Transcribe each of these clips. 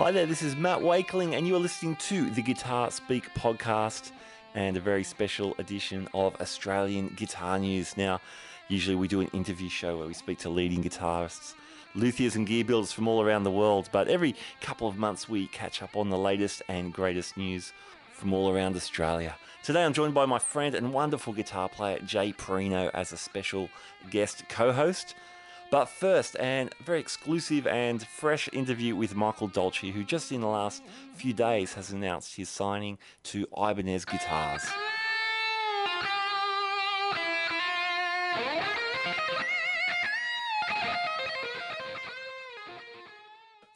Hi there, this is Matt Wakeling, and you are listening to the Guitar Speak podcast and a very special edition of Australian Guitar News. Now, usually we do an interview show where we speak to leading guitarists, luthiers, and gear builders from all around the world, but every couple of months we catch up on the latest and greatest news from all around Australia. Today I'm joined by my friend and wonderful guitar player Jay Perino as a special guest co host. But first, and very exclusive and fresh interview with Michael Dolce, who just in the last few days has announced his signing to Ibanez Guitars.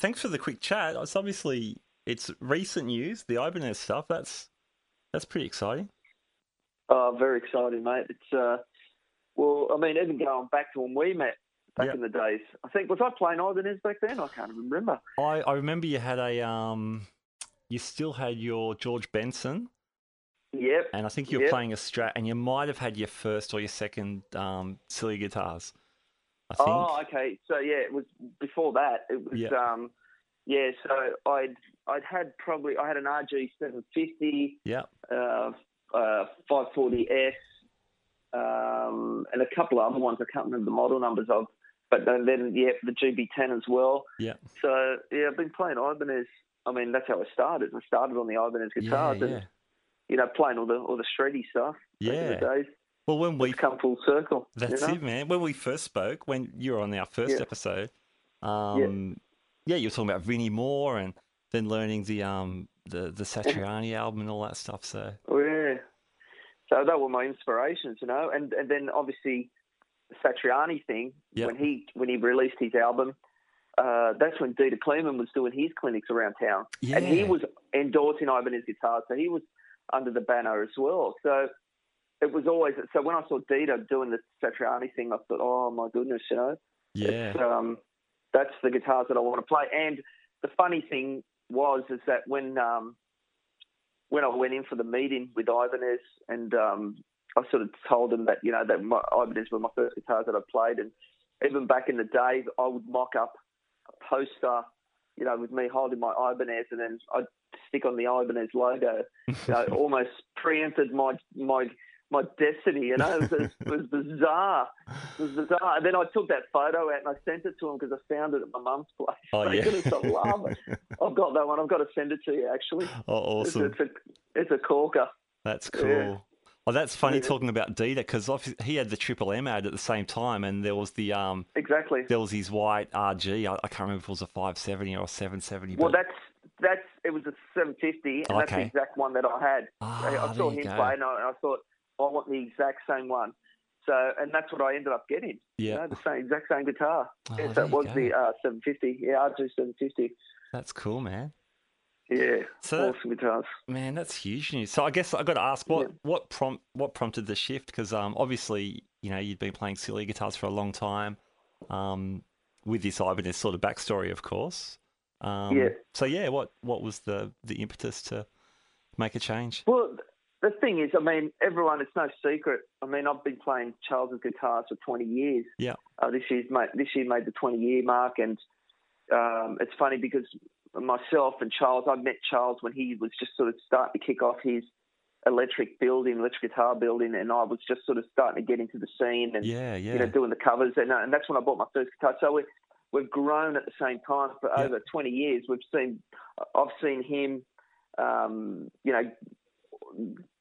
Thanks for the quick chat. It's obviously it's recent news, the Ibanez stuff. That's that's pretty exciting. Oh, very exciting, mate. It's uh, well, I mean, even going back to when we met back Yep. in the days. I think was I playing Ibanez back then? I can't remember. I, I remember you had a um, you still had your George Benson, Yep. and I think you were Yep. playing a Strat, and you might have had your first or your second um, silly guitars. I think. Oh, okay. So yeah, it was before that. It was Yeah. um, yeah. So I'd I'd had probably I had an RG seven fifty, Yeah. uh, uh, five forty S, um, and a couple of other ones. I can't remember the model numbers of. But then, then yeah, the GB10 as well. Yeah. So yeah, I've been playing Ibanez. I mean, that's how I started. I started on the Ibanez Yeah. guitars Yeah. and you know playing all the all the shreddy stuff. Yeah. the days. Well, when we It's come full circle. you that's know? it, man. When we first spoke, when you were on our first Yeah. episode, um, yeah. you were talking about Vinnie Moore and then learning the um the the Satriani album and all that stuff. So Oh, yeah. So that were my inspirations, you know, and and then obviously Satriani thing Yeah. when he when he released his album. Uh, that's when Dieter Kleeman was doing his clinics around town, yeah, and he was endorsing Ibanez guitars, so he was under the banner as well. So it was always so when I saw Dieter doing the Satriani thing, I thought, oh my goodness, you know, yeah, um, that's the guitars that I want to play. And the funny thing was is that when um, when I went in for the meeting with Ibanez, and um, I sort of told them that you know that my, Ibanez were my first guitars that I played, and even back in the day, I would mock up a poster, you know, with me holding my Ibanez, and then I'd stick on the Ibanez logo. You know, almost preempted my my my destiny. You know, it was, it was bizarre. It was bizarre. And then I took that photo out and I sent it to him because I found it at my mum's place. Oh, Thank yeah. I love it. I've got that one. I've got to send it to you actually. oh, It's, awesome. it's a it's a corker. That's Yeah. Oh, that's funny Yeah. talking about Dieter because he had the Triple M ad at the same time, and there was the um, Exactly. there was his white RG. I, I can't remember if it was a 570 or a 770. Well, but that's that's it was a 750, and that's the exact one that I had. ah, I, saw you him play, and I, I thought I want the exact same one. So, and that's what I ended up getting. You Yeah, know, the same exact same guitar. Oh, yeah, so it was go. the uh, 750. Yeah, RG 750. that's cool, man. Yeah, So that- awesome guitars. Man, that's huge news. So I guess I got to ask what Yeah. what prompt what prompted the shift because um obviously you know you'd been playing silly guitars for a long time, um with this Ibanez sort of backstory, of course. Um, Yeah. So yeah, what what was the the impetus to make a change? Well, the thing is, I mean, everyone, it's no secret. I mean, I've been playing Charles's guitars for 20 years. Yeah. Uh, this year's made, this year made the 20 year mark, and um, it's funny because myself and Charles, I met Charles when he was just sort of starting to kick off his electric building, electric guitar building, and I was just sort of starting to get into the scene and Yeah, yeah, you know doing the covers, and, uh, and that's when I bought my first guitar. So we, we've grown at the same time for Yeah. over 20 years. We've seen, I've seen him, um, you know,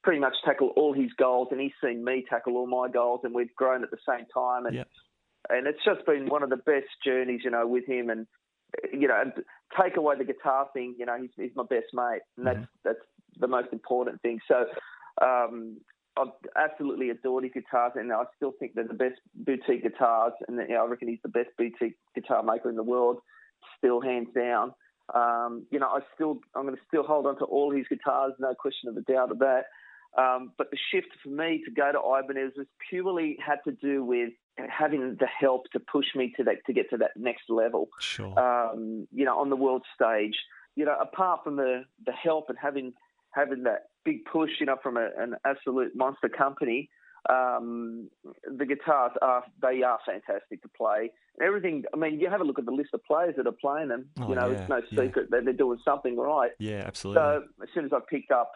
pretty much tackle all his goals, and he's seen me tackle all my goals, and we've grown at the same time. And and it's just been one of the best journeys, you know, with him. And you know, take away the guitar thing, you know, he's, he's my best mate, and that's that's the most important thing. So. Um, I've absolutely adored his guitars, and I still think they're the best boutique guitars. And you know, I reckon he's the best boutique guitar maker in the world, still hands down. Um, you know, I still I'm going to still hold on to all his guitars, no question of a doubt of that. Um, but the shift for me to go to Ibanez was purely had to do with having the help to push me to that to get to that next level. sure. Um, you know, on the world stage. You know, apart from the the help and having having that big push, you know, from a, an absolute monster company, um, the guitars are they are fantastic to play. Everything. I mean, you have a look at the list of players that are playing them. Oh, you know, yeah, it's no yeah. secret that they're doing something right. Yeah, absolutely. So as soon as I picked up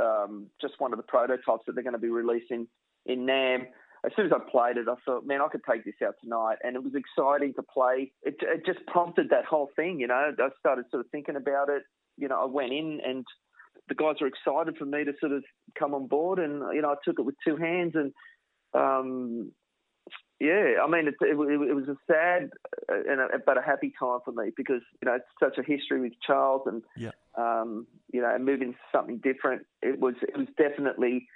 um, just one of the prototypes that they're going to be releasing in NAMM, as soon as I played it, I thought, man, I could take this out tonight, and it was exciting to play. It, it just prompted that whole thing, you know. I started sort of thinking about it. You know, I went in and the guys were excited for me to sort of come on board, and you know, I took it with two hands, and um, yeah, I mean, it, it, it was a sad uh, and a, but a happy time for me because you know it's such a history with Charles, and Yeah. um, you know, moving to something different. It was it was definitely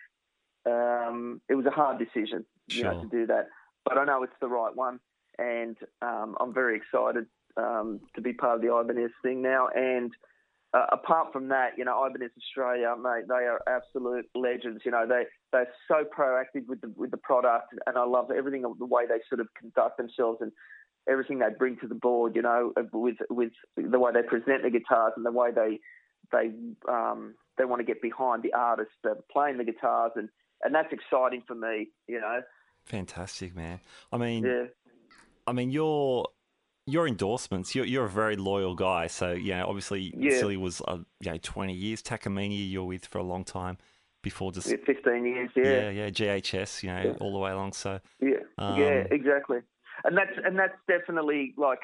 um, it was a hard decision, you know, to do that. But I know it's the right one, and um, I'm very excited um, to be part of the Ibanez thing now. And uh, apart from that, you know, Ibanez Australia, mate, they are absolute legends. You know, they they're so proactive with the with the product, and I love everything the way they sort of conduct themselves and everything they bring to the board. You know, with with the way they present the guitars and the way they they um, they want to get behind the artists that are playing the guitars, and and that's exciting for me. You know, Fantastic, man. I mean, yeah. I mean, your your endorsements. You're you're a very loyal guy. So you know, obviously, Yeah. Silly was uh, you know twenty years. Takamine, you're with for a long time before just Yeah, 15 years, yeah, yeah, yeah, GHS. You know, Yeah. all the way along. So yeah, Um, yeah, exactly. And that's and that's definitely like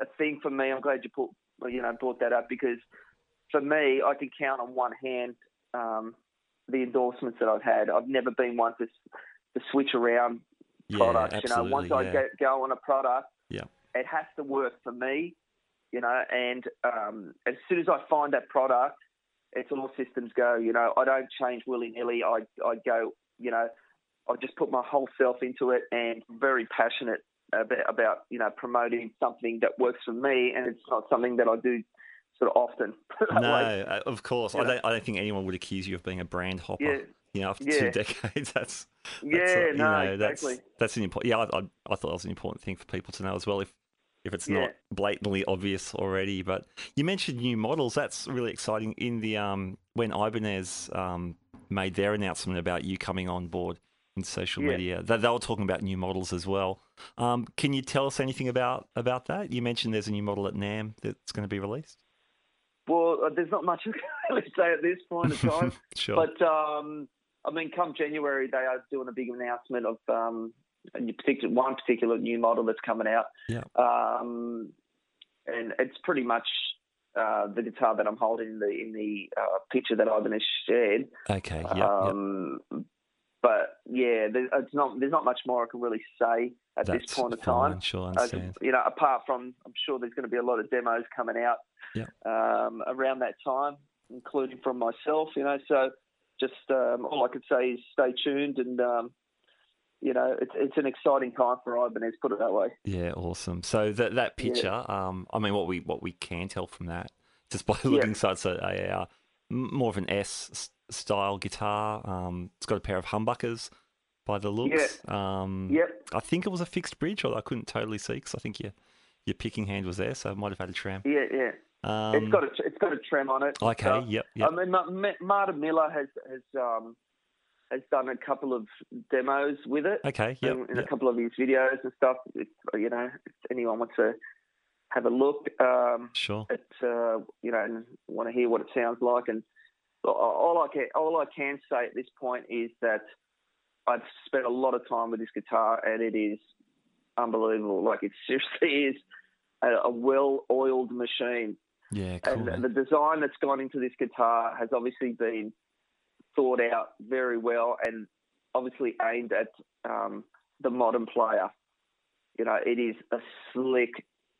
a thing for me. I'm glad you put you know brought that up because for me, I can count on one hand um, the endorsements that I've had. I've never been one to to switch around yeah, products. You know, once I yeah. get, go on a product, Yeah. it has to work for me. You know, and um, as soon as I find that product, it's all systems go. You know, I don't change willy nilly. I I go. You know, I just put my whole self into it, and very passionate about, about you know promoting something that works for me, and it's not something that I do sort of often. No, uh, of course. I know? don't. I don't think anyone would accuse you of being a brand hopper. Yeah. You know, after Yeah. two decades, that's Yeah, that's, uh, no, know, exactly. That's, that's an important. Yeah, I, I, I thought that was an important thing for people to know as well. If if it's Yeah. not blatantly obvious already, but you mentioned new models. That's really exciting. In the um, when Ibanez um, made their announcement about you coming on board in social Yeah. media, they, they were talking about new models as well. Um, can you tell us anything about about that? You mentioned there's a new model at NAMM that's going to be released. Well, uh, there's not much I can really say at this point in time. sure. But um, I mean, come January, they are doing a big announcement of um, a new particular, one particular new model that's coming out. Yeah. Um, and it's pretty much uh, the guitar that I'm holding in the in the uh, picture that Ibanez shared. okay. Yeah. yeah. um, But yeah, there, it's not. There's not much more I can really say at That's this point in fine, time. Sure, I Uh, understand. you know, apart from, I'm sure there's going to be a lot of demos coming out Yeah. um, around that time, including from myself. You know, so just um, all I could say is stay tuned, and um, you know, it's it's an exciting time for Ibanez. Put it that way. Yeah, awesome. So that that Yeah. picture, um, I mean, what we what we can tell from that, just by looking, so it's a, uh more of an s- style guitar. Um, it's got a pair of humbuckers by the looks. Um, Yep. I think it was a fixed bridge, although I couldn't totally see because I think your your picking hand was there, so it might have had a trem. Yeah, yeah. Um, it's got a it's got a trem on it. okay. stuff. Yep. Yep. I mean, Ma- Ma- Martin Miller has has um, has done a couple of demos with it. okay. Yep. in, in yep. a couple of his videos and stuff. If, you know, if anyone wants to have a look um, Sure. at, uh, you know, and want to hear what it sounds like, and all I can all I can say at this point is that I've spent a lot of time with this guitar, and it is unbelievable. Like it seriously is a, a well-oiled machine. Yeah. Cool. And the design that's gone into this guitar has obviously been thought out very well and obviously aimed at um, the modern player. You know, it is a slick,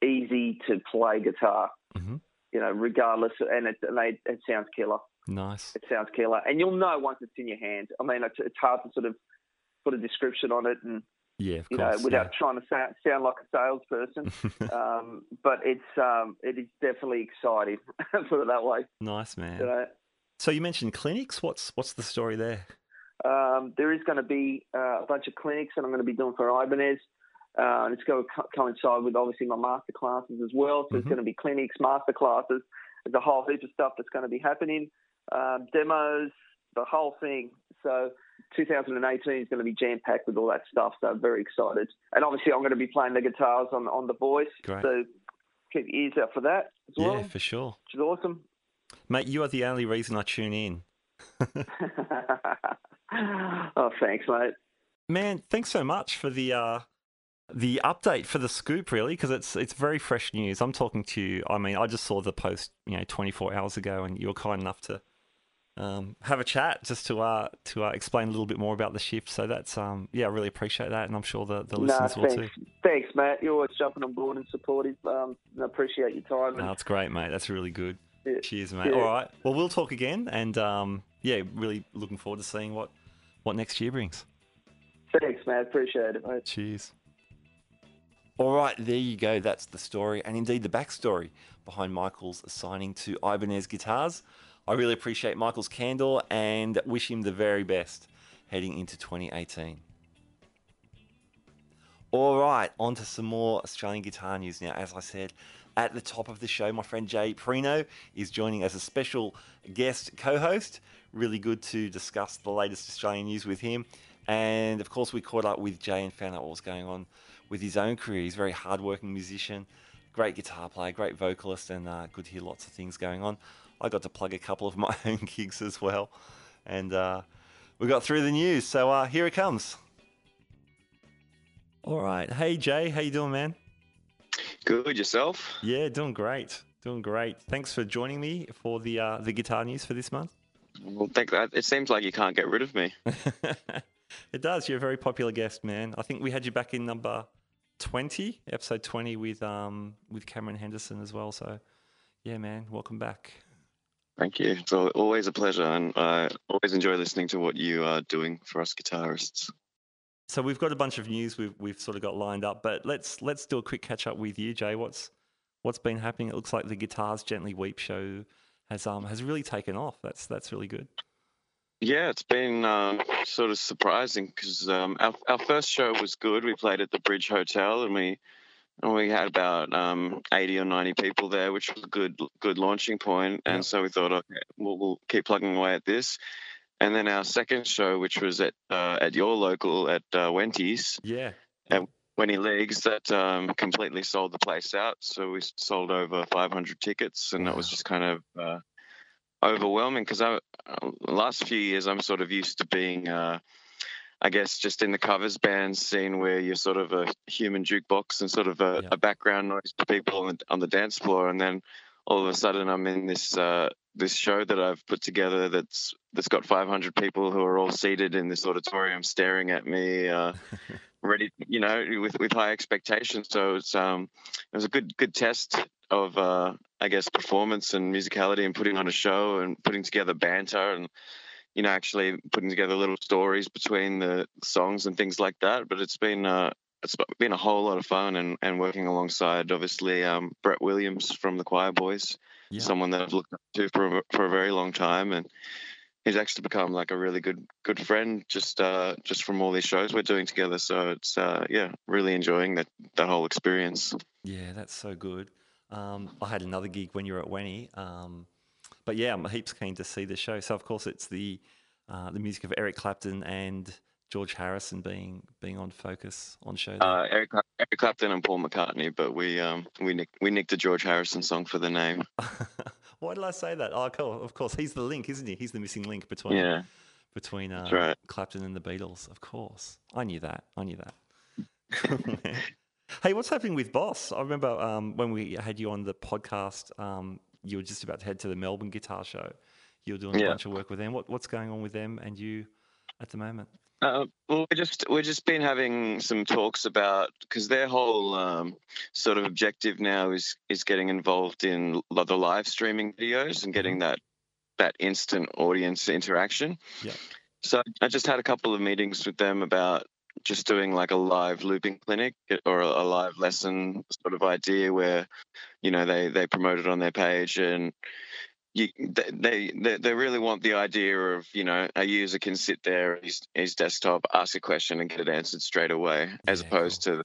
easy to play guitar. Mhm. You know, regardless, and it, and they, it sounds killer. Nice. It sounds killer, and you'll know once it's in your hand. I mean, it's, it's hard to sort of put a description on it, and Yeah. Of you know, course. without trying to sound, sound like a salesperson. um, but it's um, it is definitely exciting. put it that way. nice man. You know? So you mentioned clinics. What's what's the story there? Um, there is going to be uh, a bunch of clinics that I'm going to be doing for Ibanez. Uh, and it's going to co- coincide with obviously my master classes as well. So Mhm. there's going to be clinics, master classes. There's a whole heap of stuff that's going to be happening, um, demos, the whole thing. So 2018 is going to be jam packed with all that stuff. So I'm very excited. And obviously, I'm going to be playing the guitars on on the voice. Great. So keep your ears out for that as well. Yeah, for sure. Which is awesome. Mate, you are the only reason I tune in. oh, thanks, mate. Man, thanks so much for the uh, the update for the scoop, really, because it's it's very fresh news. I'm talking to you. I mean, I just saw the post, you know, 24 hours ago, and you were kind enough to um, have a chat just to uh, to uh, explain a little bit more about the shift. So that's um, yeah, I really appreciate that, and I'm sure the, the listeners nah, will too. Thanks, Matt. You're always jumping on board and supportive. Um, I appreciate your time. No, that's great, mate. That's really good. Yeah. Cheers, mate. Yeah. All right. Well, we'll talk again, and um, yeah, really looking forward to seeing what what next year brings. thanks, Matt. Appreciate it, mate. Cheers. All right, there you go. That's the story, and indeed the backstory behind Michael's signing to Ibanez Guitars. I really appreciate Michael's candor and wish him the very best heading into 2018. All right, on to some more Australian guitar news now. As I said at the top of the show, my friend Jay Perino is joining as a special guest co host. Really good to discuss the latest Australian news with him. And of course, we caught up with Jay and found out what was going on with his own career. He's a very hardworking musician, great guitar player, great vocalist, and uh, good to hear lots of things going on. I got to plug a couple of my own gigs as well. And uh, we got through the news. So uh, here it comes. All right. Hey, Jay. How you doing, man? Good yourself. Yeah, doing great. Doing great. Thanks for joining me for the uh, the guitar news for this month. Well, thank that. It seems like you can't get rid of me. it does. You're a very popular guest, man. I think we had you back in number twenty, episode twenty, with um with Cameron Henderson as well. So, yeah, man, welcome back. Thank you. It's always a pleasure, and I always enjoy listening to what you are doing for us guitarists. So we've got a bunch of news we've we've sort of got lined up, but let's let's do a quick catch up with you, Jay. What's what's been happening? It looks like the Guitars Gently Weep show has um has really taken off. That's that's really good. Yeah, it's been um, sort of surprising because um, our our first show was good. We played at the Bridge Hotel, and we and we had about um, eighty or ninety people there, which was a good good launching point. And Yeah. so we thought, okay, we'll, we'll keep plugging away at this. And then our second show, which was at uh, at your local at uh, Yeah. Wenty Leagues that um, completely sold the place out. So we sold over 500 tickets, and that was just kind of uh, overwhelming because I uh, last few years I'm sort of used to being, uh, I guess, just in the covers band scene where you're sort of a human jukebox and sort of a, Yeah. a background noise to people on the, on the dance floor, and then all of a sudden I'm in this uh, this show that I've put together that's that's got 500 people who are all seated in this auditorium staring at me. Uh, ready, you know, with with high expectations. So it's um, it was a good good test of uh, I guess performance and musicality and putting on a show and putting together banter and you know actually putting together little stories between the songs and things like that. But it's been uh, it's been a whole lot of fun and, and working alongside obviously um, Brett Williams from the Choir Boys, Yeah. someone that I've looked up to for a, for a very long time and he's actually become like a really good good friend just uh just from all these shows we're doing together so it's uh yeah really enjoying that that whole experience Yeah, that's so good. Um, I had another gig when you were at Wenty, um, but yeah, I'm heaps keen to see the show. So of course it's the uh, the music of Eric Clapton and George Harrison being being on focus on show. uh eric, eric clapton and paul mccartney but we um we nicked we nicked a george harrison song for the name Why did I say that? Oh, cool. Of course, he's the link, isn't he? He's the missing link between yeah between uh, right. Clapton and the Beatles. Of course, I knew that. I knew that. Hey, what's happening with Boss? I remember um, when we had you on the podcast. Um, you were just about to head to the Melbourne Guitar Show. You're doing a Yeah. bunch of work with them. What, what's going on with them and you at the moment? Uh, well, we're just we've just been having some talks about because their whole um, sort of objective now is is getting involved in the live streaming videos and getting that that instant audience interaction. Yeah. So I just had a couple of meetings with them about just doing like a live looping clinic or a, live lesson sort of idea where you know they they promote it on their page and you, they, they they really want the idea of you know a user can sit there at his, his desktop ask a question and get it answered straight away as Yeah, opposed to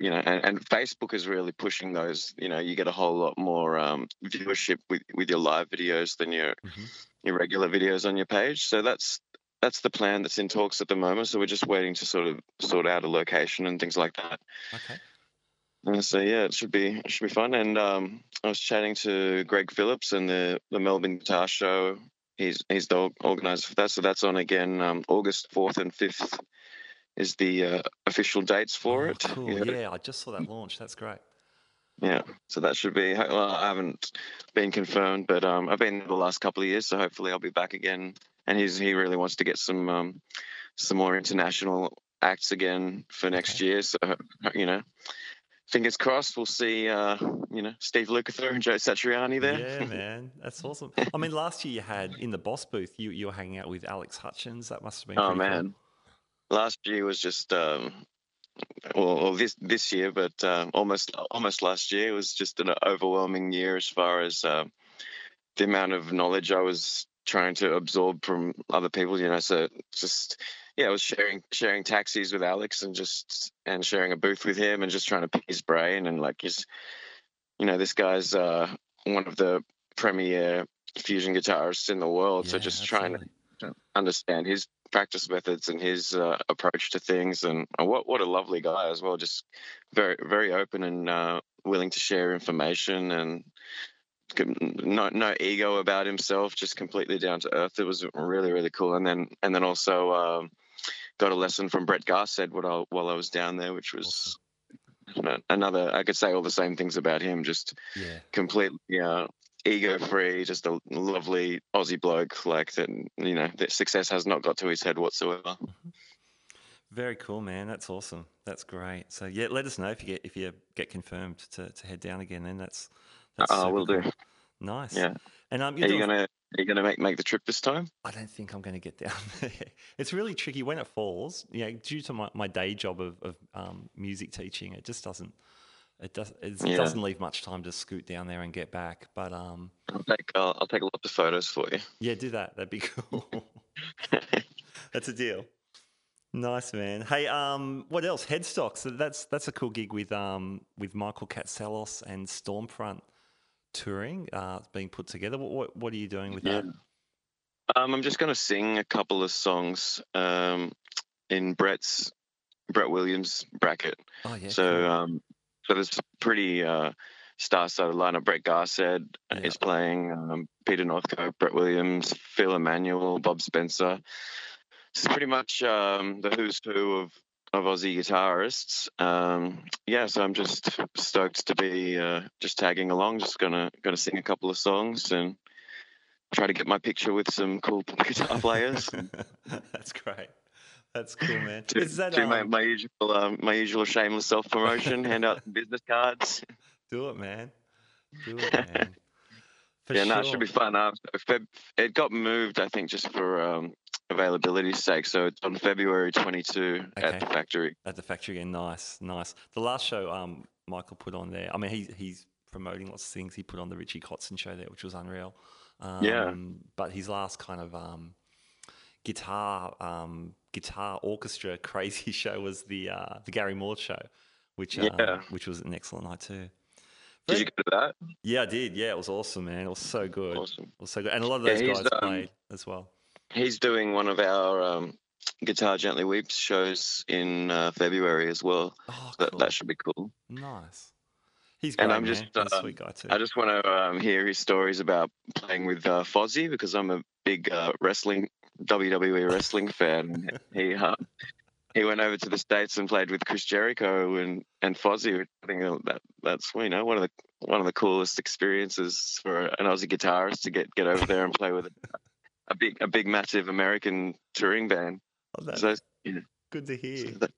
you know and, and facebook is really pushing those you know you get a whole lot more um, viewership with with your live videos than your Mhm. your regular videos on your page so that's that's the plan that's in talks at the moment. So we're just waiting to sort of sort out a location and things like that. Okay. And so yeah, it should be it should be fun. And um, I was chatting to Greg Phillips and the the Melbourne Guitar Show. He's he's the organizer for that. So that's on again um, August fourth and fifth is the uh, official dates for Oh, it. Cool. Yeah. Yeah, I just saw that launch. That's great. Yeah, so that should be. Well, I haven't been confirmed, but um, I've been there the last couple of years, so hopefully I'll be back again. And he's he really wants to get some um, some more international acts again for next year. So you know, fingers crossed. We'll see. Uh, you know, Steve Lukather and Joe Satriani there. Yeah, man, that's awesome. I mean, last year you had in the boss booth, you you were hanging out with Alex Hutchings. That must have been. Oh pretty cool. man, last year was just um, well, well this this year, but um, almost almost last year was just an overwhelming year as far as um, the amount of knowledge I was trying to absorb from other people. You know, so just yeah, I was sharing sharing taxis with Alex and just and sharing a booth with him and just trying to pick his brain and like his, you know, this guy's uh, one of the premier fusion guitarists in the world. so Yeah, just trying to understand his practice methods and his uh, approach to things and what what a lovely guy as well just very very open and uh, willing to share information and no no ego about himself just completely down to earth it was really really cool and then and then also um, got a lesson from Brett Garsed while I, while I was down there which was you know, another I could say all the same things about him just Yeah. completely uh, ego free, just a lovely Aussie bloke. Like that, you know, that success has not got to his head whatsoever. Very cool, man. That's awesome. That's great. So yeah, let us know if you get if you get confirmed to, to head down again. Then that's that's Oh, super will do. Nice. Yeah. And um, Are you gonna are you gonna make make the trip this time? I don't think I'm going to get down there. it's really tricky when it falls. You know, due to my, my day job of, of um, music teaching, it just doesn't. It does. It Yeah. doesn't leave much time to scoot down there and get back. But um, I'll take I'll, I'll take lots of photos for you. yeah, do that. That'd be cool. That's a deal. Nice man. Hey, um, what else? Headstocks. That's that's a cool gig with um with Michael Katselos and Stormfront touring. Uh, being put together. What what, what are you doing with that? Um, I'm just gonna sing a couple of songs um, in Brett's Brett Williams bracket. Oh yeah. so cool. um, so there's a pretty uh, star-studded lineup. Brett Garsed Yeah. is playing. Um, Peter Northcote, Brett Williams, Phil Emmanuel, Bob Spencer. It's pretty much um, the who's who of of Aussie guitarists. Um, yeah, so I'm just stoked to be uh, just tagging along. Just gonna gonna sing a couple of songs and try to get my picture with some cool guitar players. That's great. That's cool, man. do Is that do my, um, my usual um, my usual shameless self promotion. hand out business cards. do it, man? Do it, man. For yeah, sure. no, it should be fun. Feb- it got moved, I think, just for um, availability's sake. So it's on February 22 Okay. at the factory. At the factory again. Nice, nice. The last show um Michael put on there. I mean, he he's promoting lots of things. He put on the Richie Kotzen show there, which was unreal. Um, Yeah. But his last kind of um guitar um guitar orchestra crazy show was the uh the Gary Moore show, which um, Yeah. which was an excellent night too. Did you go to that? Yeah, I did. Yeah, it was awesome, man. It was so good. Awesome. It was so good, and a lot of those he's, guys um, played as well. He's doing one of our um, Guitar Gently Weeps shows in uh, February as well. Oh, That, cool. that should be cool. nice. He's great, And I'm just, uh, sweet guy too. I just want to um, hear his stories about playing with uh, Fozzy because I'm a big uh, wrestling WWE wrestling fan. He uh, he went over to the states and played with Chris Jericho and and Fozzy. I think oh, that that's you know one of the one of the coolest experiences for an Aussie guitarist to get get over there and play with a, a big a big massive American touring band. Oh, that's So yeah, good to hear. that-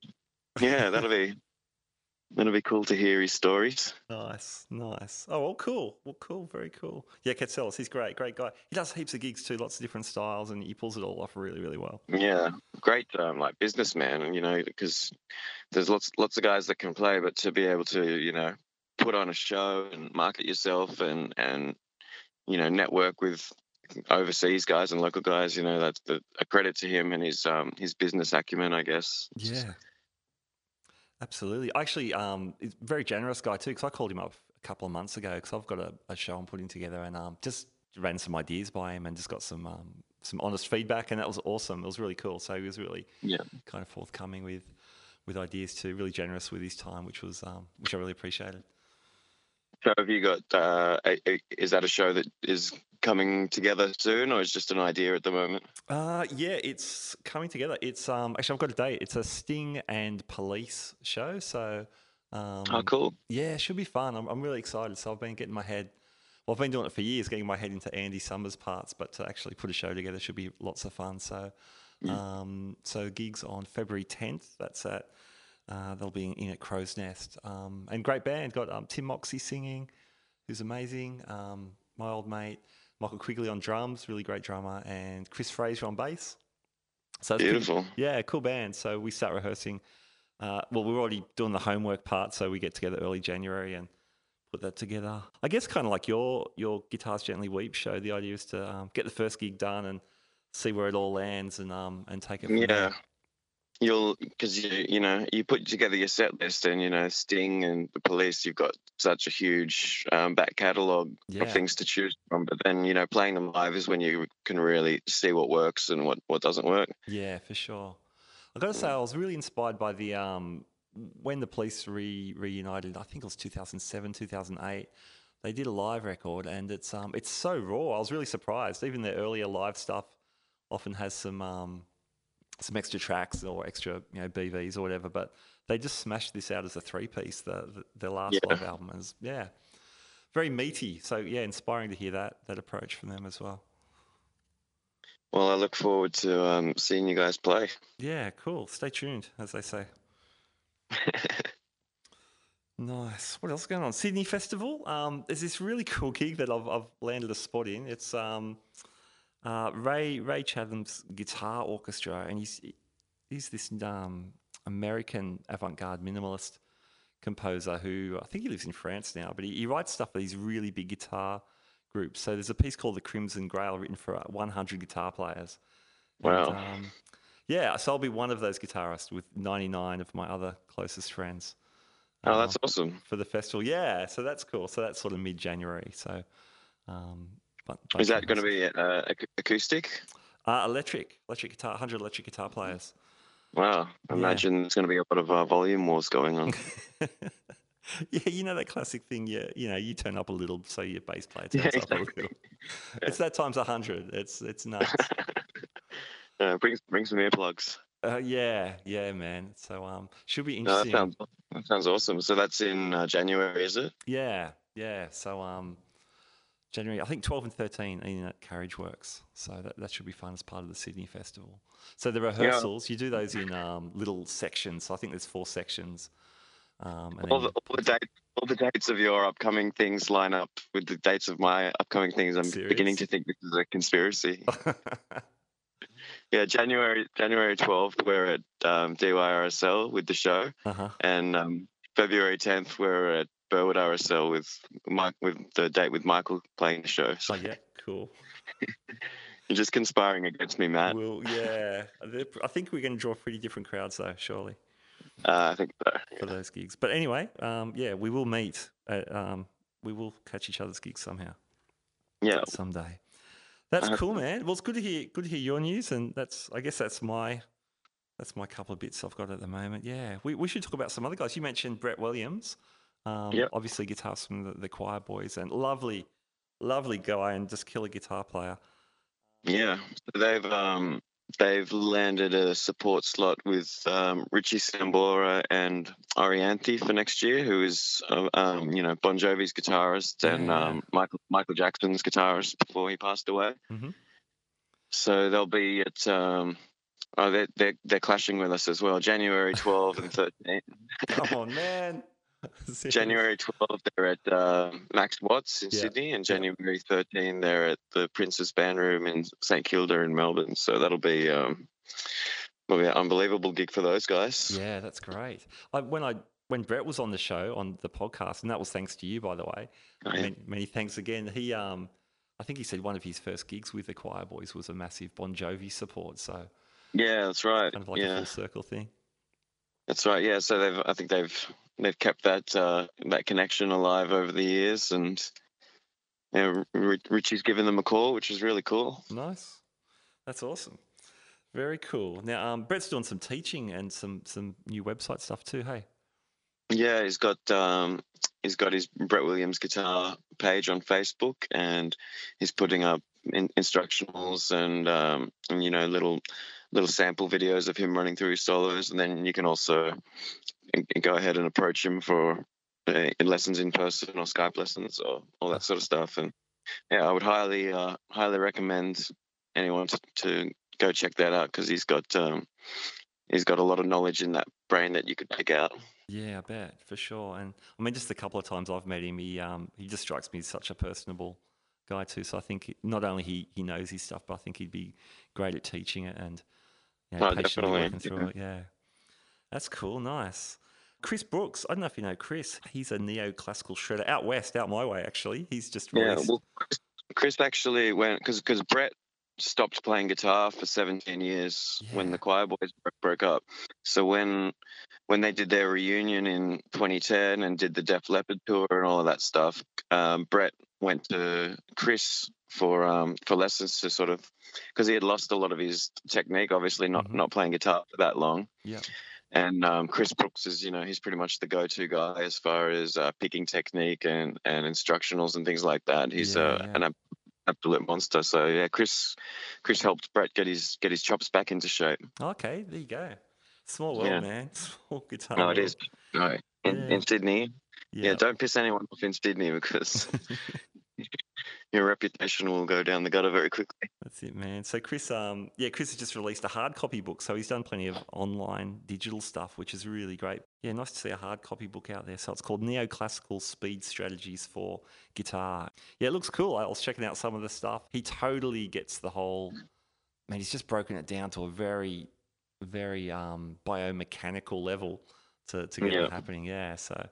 yeah, that'll be that'll be cool to hear his stories. Nice, nice. Oh, well, cool. Well, cool. Very cool. Yeah, Katselis, he's great. Great guy. He does heaps of gigs too, lots of different styles, and he pulls it all off really, really well. Yeah, great, um, like businessman, and you know, because there's lots lots of guys that can play, but to be able to, you know, put on a show and market yourself and and you know, network with overseas guys and local guys, you know, that's the, a credit to him and his um his business acumen, I guess. Yeah. Absolutely. Actually, um, he's a very generous guy too, because I called him up a couple of months ago because I've got a, a show I'm putting together and um, just ran some ideas by him and just got some um, some honest feedback, and that was awesome. It was really cool. So he was really Yeah. kind of forthcoming with with ideas too. Really generous with his time, which was um, which I really appreciated. So have you got? Uh, a, a- is that a show that is coming together soon, or is just an idea at the moment? Uh, yeah, it's coming together. It's um actually I've got a date. It's a Sting and Police show. So um, oh, cool. yeah, it should be fun. I'm, I'm really excited. So I've been getting my head. Well, I've been doing it for years, getting my head into Andy Summers parts, but to actually put a show together should be lots of fun. So, um, so gigs on February 10th. That's at uh, they'll be in at Crow's Nest. Um, and great band. Got um, Tim Moxie singing, who's amazing. Um, my old mate Michael Quigley on drums, really great drummer, and Chris Fraser on bass. So it's pretty- Beautiful. yeah, cool band. So we start rehearsing. Uh, well, we're already doing the homework part, so we get together early January and put that together. I guess kind of like your your guitars gently weep show. The idea is to um, get the first gig done and see where it all lands and um and take it from Yeah. there. You'll because you you know you put together your set list and you know Sting and the Police. You've got such a huge um, back catalogue Yeah. of things to choose from. But then you know playing them live is when you can really see what works and what what doesn't work. Yeah, for sure. I got to say, I was really inspired by the um, when the police re- reunited. I think it was 2007, 2008. They did a live record, and it's um, it's so raw. I was really surprised. Even their earlier live stuff often has some um, some extra tracks or extra you know BVs or whatever, but they just smashed this out as a three piece. The, the their last Yeah. live album is yeah, very meaty. So yeah, inspiring to hear that that approach from them as well. Well, I look forward to um, seeing you guys play. Yeah, cool. Stay tuned, as they say. Nice. What else is going on? Sydney Festival. Um, there's this really cool gig that I've, I've landed a spot in. It's um, uh, Ray Ray Chatham's guitar orchestra, and he's he's this um, American avant-garde minimalist composer who I think he lives in France now, but he, he writes stuff for these really big guitar groups. So there's a piece called The Crimson Grail written for uh, 100 guitar players. And, Wow. um, yeah, so I'll be one of those guitarists with 99 of my other closest friends Oh, uh, that's awesome. for the festival. Yeah, so that's cool. So that's sort of mid-January. So, um, but, Is that going to be uh, acoustic? uh, electric, electric guitar, 100 electric guitar players? Wow. I Yeah. imagine there's going to be a lot of uh, volume wars going on. yeah, you know that classic thing. Yeah, you know, you turn up a little, so your bass player Yeah, turns up a exactly. little. It's that times a hundred. It's it's nuts. uh, bring bring some earplugs. uh, yeah, yeah, man. So um, should be interesting. No, that sounds that sounds awesome. So that's in uh, January, is it? Yeah, yeah. So um, January, I think 12 and 13 in at Carriage Works. So that, that should be fun as part of the Sydney Festival. So the rehearsals, you do those in um, little sections. So I think there's four sections. Um, All the, all the dates, all the dates of your upcoming things line up with the dates of my upcoming things. I'm beginning to think this is a conspiracy. yeah, January January 12th, we're at um, DYRSL with the show, uh-huh. and um, February 10th, we're at Burwood RSL with Mike with the date with Michael playing the show. So Oh, yeah, cool. you're just conspiring against me, Matt. Well, yeah. I think we're going to draw pretty different crowds, though, surely, Uh, I think so. for those gigs. But anyway, um, yeah, we will meet. At, um, we will catch each other's gigs somehow. Yeah, someday. That's Uh, cool, man. Well, it's good to hear. Good to hear your news, and that's. I guess that's my. That's my couple of bits I've got at the moment. Yeah, we, we should talk about some other guys. You mentioned Brett Williams, um, Yep. obviously guitars from the, the Choir Boys, and lovely, lovely guy, and just killer guitar player. Yeah, so they've um, they've landed a support slot with um, Richie Sambora and Orianthi for next year, who is uh, um, you know Bon Jovi's guitarist and um, Michael Michael Jackson's guitarist before he passed away. Mhm. So they'll be at um, oh they're, they're they're clashing with us as well. January 12 and 13. Come on, man. January 12th, they're at uh, Max Watts in Yeah, Sydney, and. January 13th, they're at the Prince Band Room in St Kilda in Melbourne. So that'll be um, will be an unbelievable gig for those guys. Yeah, that's great. I, when I when Brett was on the show on the podcast, and that was thanks to you, by the way. Oh, yeah. many, many thanks again. He, um, I think he said one of his first gigs with the Choir Boys was a massive Bon Jovi support. So Yeah, that's right. kind of like a full circle thing. that's right. Yeah, so they've I think they've they've kept that uh, that connection alive over the years, and yeah, Ri- Richie's given them a call, which is really cool. Nice. That's awesome. Very cool. Now, um, Brett's doing some teaching and some some new website stuff too. Hey. Yeah, he's got um, he's got his Brett Williams guitar page on Facebook, and he's putting up in, instructionals and um, and you know little little sample videos of him running through his solos, and then you can also go ahead and approach him for uh, lessons in person or Skype lessons or all that sort of stuff. And yeah, I would highly uh, highly recommend anyone to, to go check that out because he's got um, he's got a lot of knowledge in that brain that you could pick out. Yeah, I bet for sure. And I mean, just a couple of times I've met him, he um, he just strikes me as such a personable guy too. So I think not only he he knows his stuff, but I think he'd be great at teaching it and you know, patiently working definitely. through it. Yeah, that's cool. Nice. Chris Brooks, I don't know if you know Chris. He's a neoclassical shredder out west, out my way actually. He's just Yeah, well, Chris, Chris actually went because because Brett stopped playing guitar for 17 years when the Choir Boys broke up. So when when they did their reunion in 2010 and did the Def Leppard tour and all of that stuff, um, Brett went to Chris for um, for lessons to sort of because he had lost a lot of his technique, obviously not Mhm. not playing guitar for that long. yeah, And um, Chris Brooks is, you know, he's pretty much the go-to guy as far as uh, picking technique and, and instructionals and things like that. He's Yeah, uh, yeah. an absolute monster. So yeah, Chris, Chris helped Brett get his get his chops back into shape. okay, there you go. Small world, Yeah. man. Small guitar. No, it is. No, in, Yeah. in Sydney. Yeah. Yeah, don't piss anyone off in Sydney because your reputation will go down the gutter very quickly. That's it, man. So Chris, um, yeah, Chris has just released a hard copy book. So he's done plenty of online digital stuff, which is really great. Yeah, nice to see a hard copy book out there. So it's called Neoclassical Speed Strategies for Guitar. Yeah, it looks cool. I was checking out some of the stuff. He totally gets the whole. Man, he's just broken it down to a very, very um, biomechanical level to, to get Yeah. it happening. Yeah, so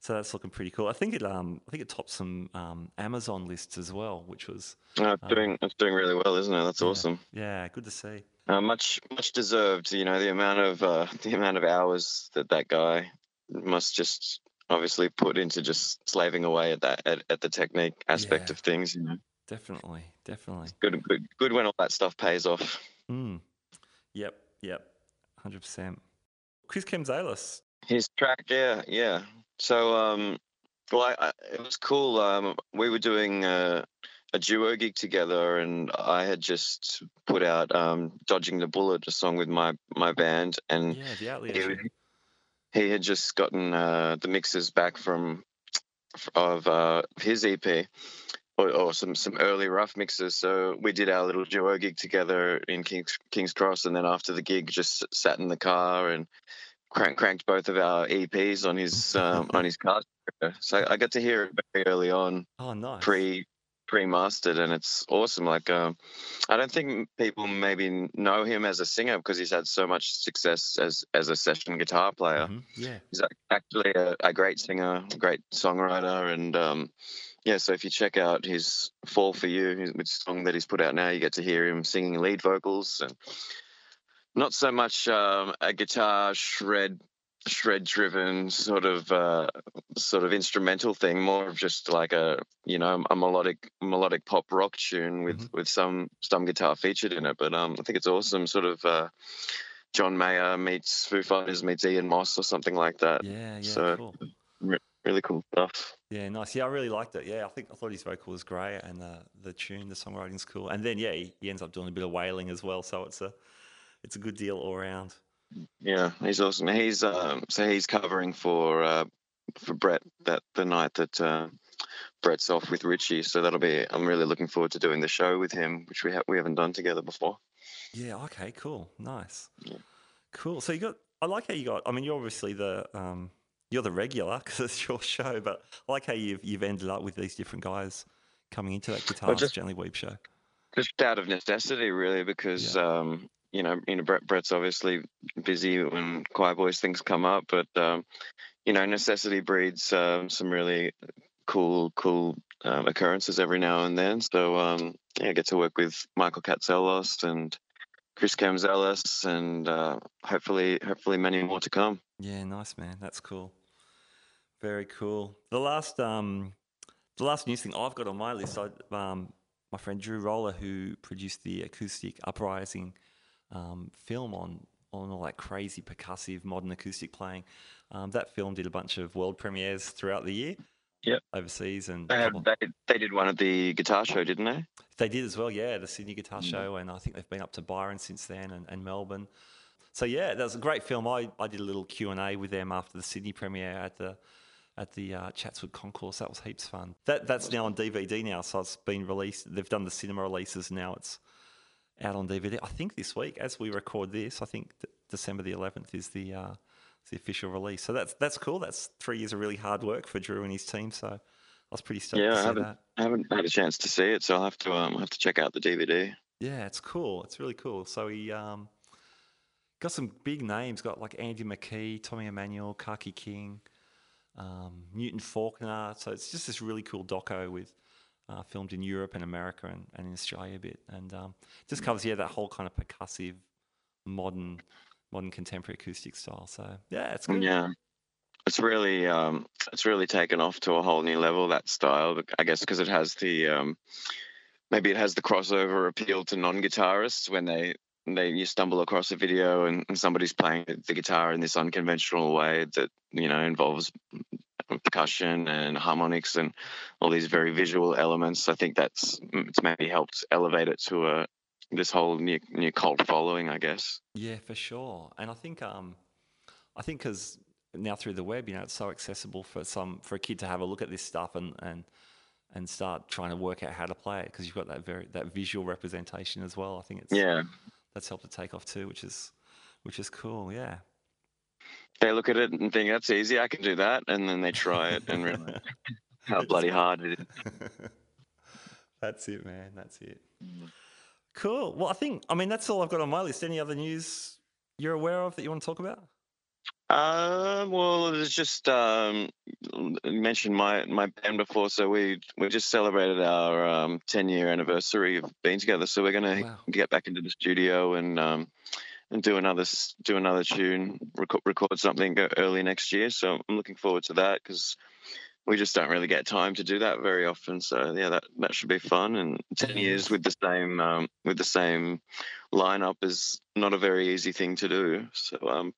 so that's looking pretty cool. I think it um I think it topped some um, Amazon lists as well, which was Uh, it's Um, doing it's doing really well, isn't it? That's Yeah. awesome. yeah good to see. Uh, much much deserved. You know the amount of uh, the amount of hours that that guy must just obviously put into just slaving away at that at, at the technique aspect Yeah. of things. You know, Definitely, definitely. good good good when all that stuff pays off. Mm. Yep, yep, hundred percent. Chris Kamzelis. His track, yeah, yeah. So um, well, I, I, it was cool. Um, we were doing uh, a duo gig together, and I had just put out um, "Dodging the Bullet," a song with my my band, and Yeah, the he, he had just gotten uh, the mixes back from of uh, his EP or, or some some early rough mixes. So we did our little duo gig together in Kings Kings Cross, and then after the gig, just sat in the car and crank, cranked both of our EPs on his um, on his car. So I got to hear it very early on, Oh, nice. pre pre-mastered and it's awesome like um, i don't think people maybe know him as a singer because he's had so much success as as a session guitar player. Mhm, Yeah, he's actually a, a great singer great songwriter and um, yeah so if you check out his fall for you his, his song that he's put out now you get to hear him singing lead vocals and not so much um, a guitar shred shred driven sort of uh, sort of instrumental thing more of just like a you know a melodic melodic pop rock tune with Mhm. with some some guitar featured in it but um i think it's awesome sort of uh john mayer meets foo fighters meets ian moss or something like that yeah, yeah. so- cool. really cool stuff Yeah, nice. Yeah, I really liked it. Yeah, I think I thought his vocal was great, and the the tune, the songwriting's cool. And then yeah, he, he ends up doing a bit of wailing as well. So it's a it's a good deal all around. Yeah he's awesome he's um so he's covering for uh for brett that the night that uh brett's off with richie so that'll be i'm really looking forward to doing the show with him which we have we haven't done together before Yeah. Okay. Cool. Nice. Yeah. Cool. So you got. I like how you got. I mean, you're obviously the um, you're the regular because it's your show, but I like how you've you've ended up with these different guys coming into that guitar just- Gently Weep show. just out of necessity, really, because um, you know, you know, Brett, Brett's obviously busy when Choir Boys things come up, but um, you know, necessity breeds um, some really cool, cool um, occurrences every now and then. So um, yeah, I get to work with Michael Katselos and Chris Kamzelis, and uh, hopefully, hopefully, many more to come. Yeah, nice man. That's cool. Very cool. The last um the last news thing I've got on my list, I um my friend Drew Roller, who produced the acoustic Uprising um, film on on all that crazy percussive modern acoustic playing. Um, that film did a bunch of world premieres throughout the year. Yep. Overseas and They, had, they, they did one at the guitar show, didn't they? they did as well, yeah, the Sydney Guitar Mm. Show, and I think they've been up to Byron since then and, and Melbourne. So yeah, that was a great film. I, I did a little Q and A with them after the Sydney premiere at the at the uh, Chatswood Concourse. That was heaps fun. That that's now on DVD now, so it's been released. They've done the cinema releases now. It's out on DVD. I think this week, as we record this, I think th- December the 11th is the uh, the official release. So that's that's cool. That's three years of really hard work for Drew and his team. So I was pretty stoked Yeah, to I haven't, that. I haven't had a chance to see it, so I'll have to um, have to check out the DVD. Yeah, it's cool. It's really cool. So he um, got some big names. Got like Andy McKee, Tommy Emmanuel, Kaki King, um, Newton Faulkner. So it's just this really cool doco with uh, filmed in Europe and America and, and in Australia a bit, and um, just covers yeah that whole kind of percussive, modern, modern contemporary acoustic style. So yeah, it's good. Yeah, it's really um, it's really taken off to a whole new level that style. I guess because it has the um, maybe it has the crossover appeal to non-guitarists when they they you stumble across a video and, and somebody's playing the guitar in this unconventional way that you know involves percussion and harmonics and all these very visual elements. I think that's it's maybe helped elevate it to a this whole new new cult following. I guess. Yeah, for sure. And I think um, I think because now through the web, you know, it's so accessible for some for a kid to have a look at this stuff and and and start trying to work out how to play it because you've got that very that visual representation as well. I think it's Yeah. that's helped to take off too, which is which is cool. Yeah. They look at it and think that's easy i can do that and then they try it and realize how bloody hard it is that's it, man. That's it. Cool. Well, I think I mean that's all I've got on my list. Any other news you're aware of that you want to talk about? um well it was just um mentioned my my band before so we we just celebrated our um 10 year anniversary of being together so we're gonna Wow. get back into the studio and um and do another do another tune record, record something early next year so i'm looking forward to that because we just don't really get time to do that very often so yeah that that should be fun and 10 years with the same um with the same lineup is not a very easy thing to do so um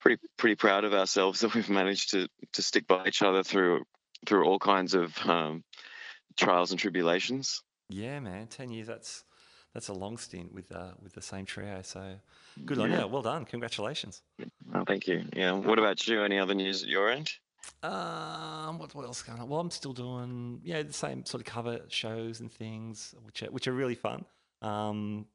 pretty pretty proud of ourselves that we've managed to to stick by each other through through all kinds of um, trials and tribulations. Yeah, man. Ten years. That's that's a long stint with uh, with the same trio. So good on Yeah. you. Well done. Congratulations. Oh, thanch you. Yeah. What about you? Any other news at your end? Um, what, what else going on? Well, I'm still doing yeah the same sort of cover shows and things, which are, which are really fun. Um,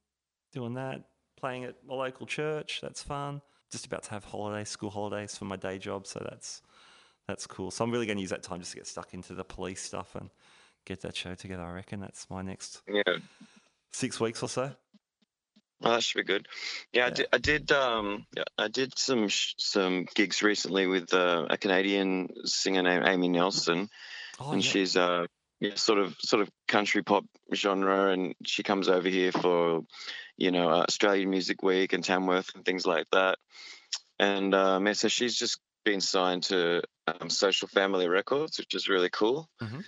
doing that, playing at my local church. That's fun. Just about to have holidays, school holidays for my day job, so that's that's cool. So I'm really going to use that time just to get stuck into the police stuff and get that show together. I reckon that's my next Yeah. Six weeks or so. Well, that should be good. Yeah, I did. I did. Um, yeah, I did some sh- some gigs recently with uh, a Canadian singer named Amy Nelson, Oh, and yeah. she's uh, yeah, sort of sort of country pop genre, and she comes over here for, you know, uh, Australian Music Week and Tamworth and things like that. And um, yeah, so she's just been signed to um, Social Family Records, which is really cool. Mhm.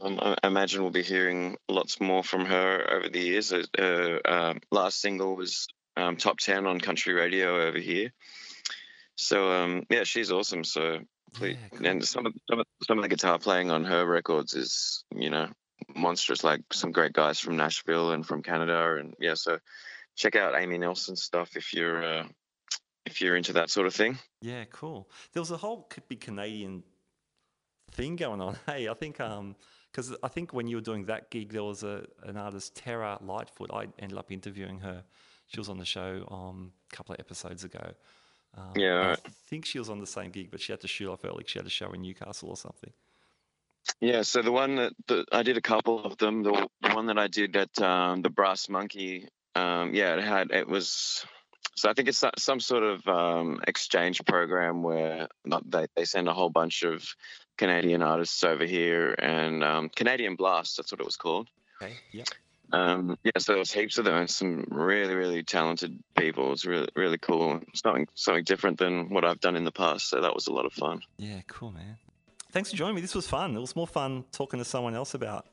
Um, I imagine we'll be hearing lots more from her over the years. Her her, um, last single was um, top ten on country radio over here. So um, yeah, she's awesome. So please, Yeah, cool. and some of some of some of the guitar playing on her records is you know monstrous. Like some great guys from Nashville and from Canada, and yeah. So check out Amy Nelson's stuff if you're uh, if you're into that sort of thing. Yeah, cool. There was a whole c- big Canadian thing going on. Hey, I think um because I think when you were doing that gig, there was a an artist Tara Lightfoot. I ended up interviewing her. She was on the show um a couple of episodes ago. Um, Yeah, right. I think she was on the same gig, but she had to shoot off early. She had a show in Newcastle or something. Yeah, so the one that, that I did a couple of them. The, the one that I did at um, the Brass Monkey, um, yeah, it had it was. So I think it's some sort of um, exchange program where not, they they send a whole bunch of Canadian artists over here, and um, Canadian Blast, that's what it was called. Okay. Yep. Um, yeah, so there's heaps of them, and some really, really talented people. It's really, really cool. Something, something different than what I've done in the past. So that was a lot of fun. Yeah, cool, man. Thanks for joining me. This was fun. It was more fun talking to someone else about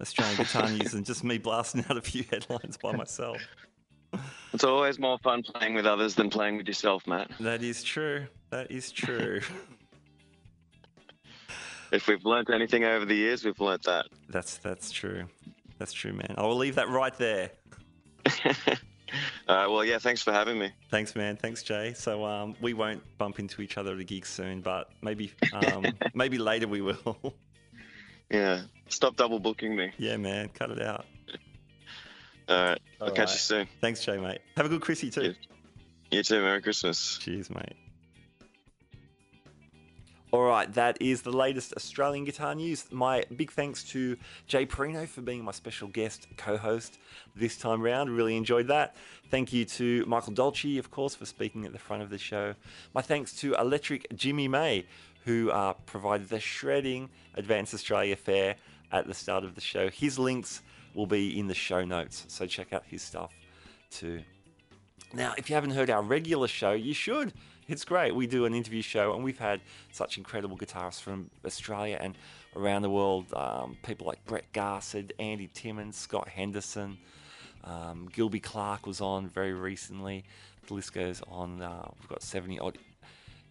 Australian guitar news than just me blasting out a few headlines by myself. It's always more fun playing with others than playing with yourself, Matt. That is true. That is true. if we've learnt anything over the years, we've learnt that. That's that's true. That's true, man. I will leave that right there. Uh, well, yeah, thanks for having me. Thanks, man. Thanks, Jay. So um, we won't bump into each other at a gig soon, but maybe um, maybe later we will. yeah. Stop double booking me. Yeah, man. Cut it out. All right. All I'll right. catch you soon. Thanks, Jay, mate. Have a good Chrissy too. You too. Merry Christmas. Cheers, mate. All right, that is the latest Australian guitar news. My big thanks to Jay Perino for being my special guest co host this time round. Really enjoyed that. Thank you to Michael Dolce, of course, for speaking at the front of the show. My thanks to Electric Jimmy May, who uh, provided the shredding Advance Australia Fair at the start of the show. His links will be in the show notes, so check out his stuff too. Now, if you haven't heard our regular show, you should. It's great. We do an interview show, and we've had such incredible guitarists from Australia and around the world. Um, people like Brett Garsed, Andy Timmons, Scott Henderson, um, Gilby Clarke was on very recently. The list goes on. Uh, we've got 70 odd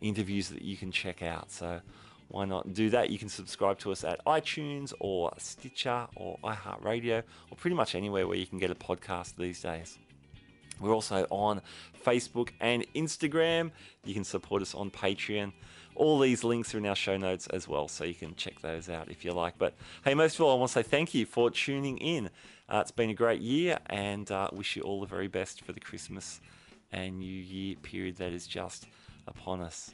interviews that you can check out. So why not do that? You can subscribe to us at iTunes or Stitcher or iHeartRadio or pretty much anywhere where you can get a podcast these days. We're also on Facebook and Instagram. You can support us on Patreon. All these links are in our show notes as well, so you can check those out if you like. But hey, most of all, I want to say thank you for tuning in. Uh, it's been a great year, and uh, wish you all the very best for the Christmas and New Year period that is just upon us.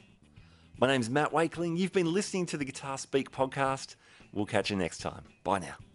My name's Matt Wakeling. You've been listening to the Guitar Speak podcast. We'll catch you next time. Bye now.